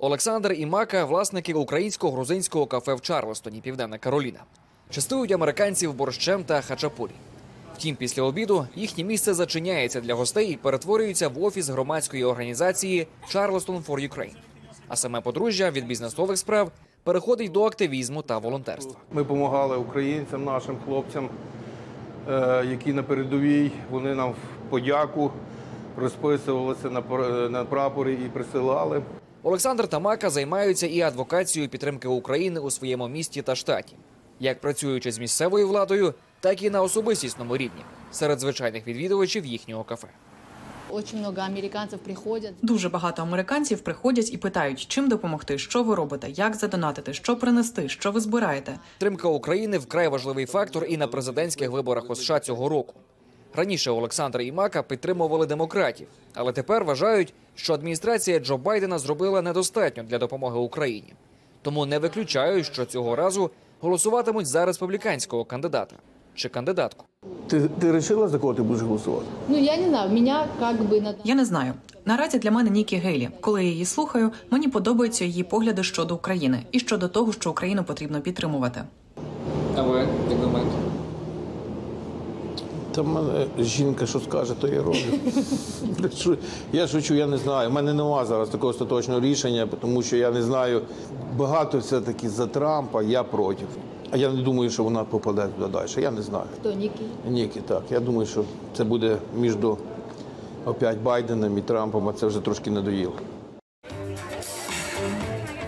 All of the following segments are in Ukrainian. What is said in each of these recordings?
Олександр і Мака власники українсько-грузинського кафе в Чарлестоні, Південна Кароліна. Частують американців борщем та хачапурі. Втім, після обіду їхнє місце зачиняється для гостей і перетворюється в офіс громадської організації Charleston for Ukraine. А саме подружжя від бізнесових справ переходить до активізму та волонтерства. Ми допомагали українцям, нашим хлопцям, е, які на передовій. Вони нам в подяку розписувалися на пр- на прапорі і присилали. Олександр та Мака займаються і адвокацією підтримки України у своєму місті та штаті, як працюючи з місцевою владою, так і на особистісному рівні серед звичайних відвідувачів їхнього кафе. Очень много. Дуже багато американців приходять і питають, чим допомогти, що ви робите, як задонатити, що принести, що ви збираєте. Підтримка України вкрай важливий фактор і на президентських виборах у США цього року. Раніше Олександр і Мака підтримували демократів, але тепер вважають, що адміністрація Джо Байдена зробила недостатньо для допомоги Україні. Тому не виключають, що цього разу голосуватимуть за республіканського кандидата чи кандидатку. Ти, ти вирішила, за кого ти будеш голосувати? Ну, я не знаю, меня как бы на... Я не знаю. Наразі для мене Нікі Гейлі. Коли я її слухаю, мені подобаються її погляди щодо України і щодо того, що Україну потрібно підтримувати. А ви як думаєте? Та мене жінка, що скаже, то я роблю. Я шучу, я не знаю. У мене немає зараз такого остаточного рішення, тому що я не знаю. Багато все-таки за Трампа, я проти. А я не думаю, що вона попаде туди далі. Я не знаю. Кто, Ники? Ніки, так. Я думаю, що це буде між опять Байденом і Трампом, а це вже трошки надоїло.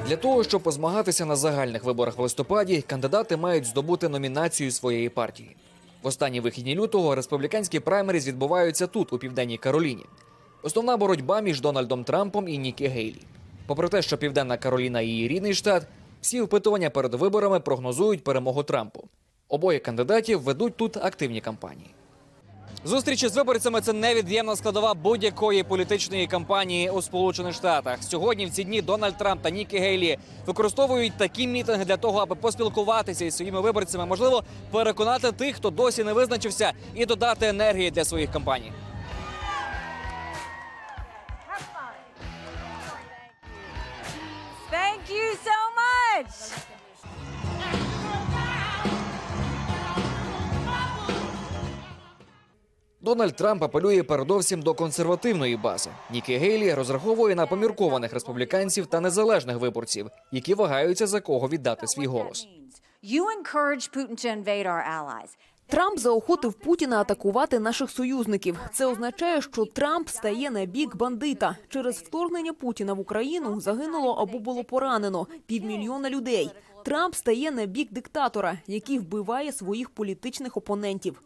Для того, щоб позмагатися на загальних виборах в листопаді, кандидати мають здобути номінацію своєї партії. В останні вихідні лютого республіканські праймеріз відбуваються тут, у південній Кароліні. Основна боротьба між Дональдом Трампом і Нікі Гейлі. Попри те, що Південна Кароліна її рідний штат, всі опитування перед виборами прогнозують перемогу Трампу. Обоє кандидатів ведуть тут активні кампанії. Зустрічі з виборцями це невід'ємна складова будь-якої політичної кампанії у Сполучених Штатах. Сьогодні в ці дні Дональд Трамп та Нікі Гейлі використовують такі мітинги для того, аби поспілкуватися із своїми виборцями, можливо, переконати тих, хто досі не визначився, і додати енергії для своїх кампаній. Дональд Трамп апелює передовсім до консервативної бази. Нікі Гейлі розраховує на поміркованих республіканців та незалежних виборців, які вагаються за кого віддати свій голос. Трамп заохотив Путіна атакувати наших союзників. Це означає, що Трамп стає на бік бандита. Через вторгнення Путіна в Україну загинуло або було поранено півмільйона людей. Трамп стає на бік диктатора, який вбиває своїх політичних опонентів.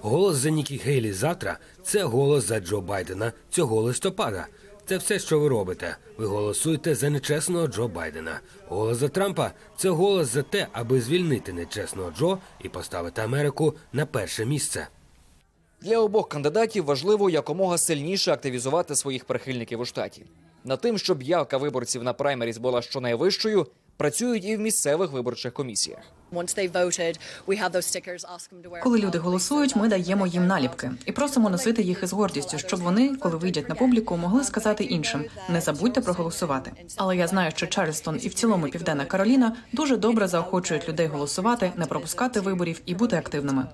Голос за Нікі Гейлі завтра це голос за Джо Байдена цього листопада. Це все, що ви робите. Ви голосуєте за нечесного Джо Байдена. Голос за Трампа це голос за те, аби звільнити нечесного Джо і поставити Америку на перше місце. Для обох кандидатів важливо якомога сильніше активізувати своїх прихильників у штаті. Над тим, щоб явка виборців на праймеріс була щонайвищою, працюють і в місцевих виборчих комісіях. Коли люди голосують, ми даємо їм наліпки і просимо носити їх із гордістю, щоб вони, коли вийдять на публіку, могли сказати іншим: не забудьте проголосувати. Але я знаю, що Чарльстон і в цілому Південна Кароліна дуже добре заохочують людей голосувати, не пропускати виборів і бути активними.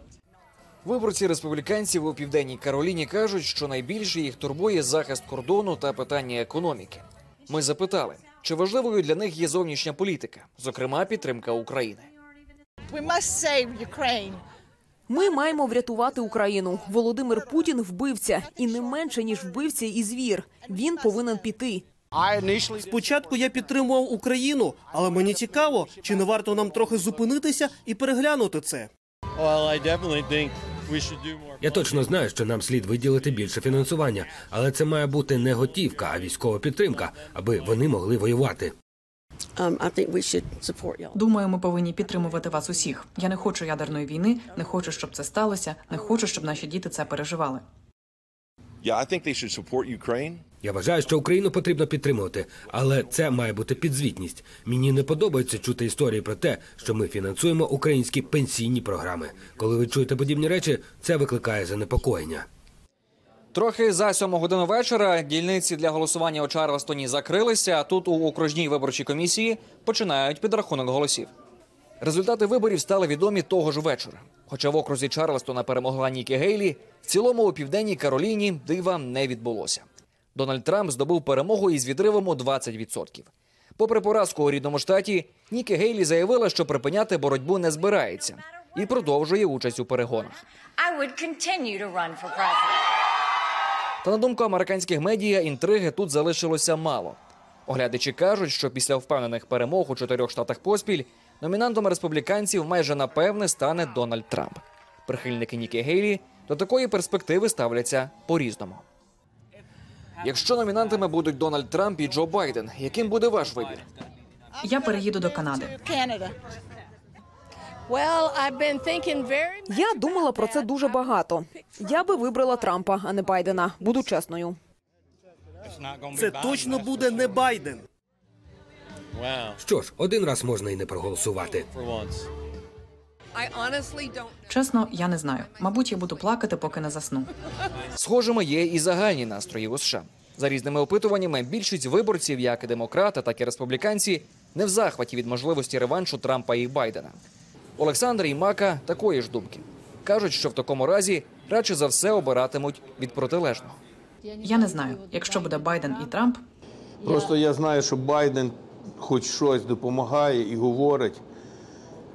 Виборці республіканців у південній Кароліні кажуть, що найбільше їх турбує захист кордону та питання економіки. Ми запитали, чи важливою для них є зовнішня політика, зокрема підтримка України. We must save Ukraine. Ми маємо врятувати Україну. Володимир Путін вбивця, і не менше ніж вбивця і звір. Він повинен піти. Спочатку я підтримував Україну, але мені цікаво, чи не варто нам трохи зупинитися і переглянути це. Я точно знаю, що нам слід виділити більше фінансування, але це має бути не готівка, а військова підтримка, аби вони могли воювати. Думаю, ми повинні підтримувати вас усіх. Я не хочу ядерної війни, не хочу, щоб це сталося, не хочу, щоб наші діти це переживали. Yeah, I think they should support Ukraine. Я вважаю, що Україну потрібно підтримувати, але це має бути підзвітність. Мені не подобається чути історії про те, що ми фінансуємо українські пенсійні програми. Коли ви чуєте подібні речі, це викликає занепокоєння. Трохи за сьому годину вечора дільниці для голосування у Чарлстоні закрилися. А тут у окружній виборчій комісії починають підрахунок голосів. Результати виборів стали відомі того ж вечора. Хоча в окрузі Чарлстона перемогла Нікі Гейлі, в цілому у південній Кароліні дива не відбулося. Дональд Трамп здобув перемогу із відривом у 20%. Попри поразку у рідному штаті, Нікі Гейлі заявила, що припиняти боротьбу не збирається і продовжує участь у перегонах. I would continue to run for president. Та на думку американських медіа, інтриги тут залишилося мало. Оглядачі кажуть, що після впевнених перемог у чотирьох штатах поспіль номінантом республіканців майже напевне стане Дональд Трамп. Прихильники Нікі Гейлі до такої перспективи ставляться по-різному. Якщо номінантами будуть Дональд Трамп і Джо Байден, яким буде ваш вибір? Я переїду до Канади. Я думала про це дуже багато. Я би вибрала Трампа, а не Байдена. Буду чесною. Це точно буде не Байден. Що ж, один раз можна і не проголосувати. I Чесно, я не знаю. Мабуть, я буду плакати, поки не засну. Схожими є і загальні настрої у США. За різними опитуваннями, більшість виборців, як і демократи, так і республіканці, не в захваті від можливості реваншу Трампа і Байдена. Олександр і Мака такої ж думки. Кажуть, що в такому разі радше за все обиратимуть від протилежного. Я не знаю. Якщо буде Байден і Трамп, Просто я знаю, що Байден хоч щось допомагає і говорить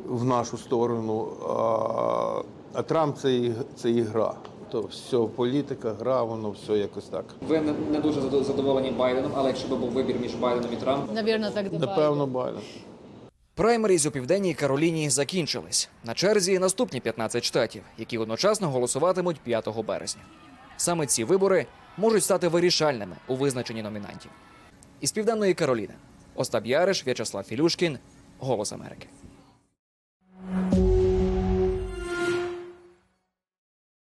в нашу сторону, а, а Трамп це, і- це і гра. То все, політика, гра, воно все якось так. Ви не дуже задоволені Байденом, але якщо б був вибір між Байденом і Трампом, Наверное, тогда Напевно, Байден. Праймеріз у південній Кароліні закінчились. На черзі наступні 15 штатів, які одночасно голосуватимуть 5 березня. Саме ці вибори можуть стати вирішальними у визначенні номінантів. Із південної Кароліни Остап Яриш, В'ячеслав Філюшкін, Голос Америки.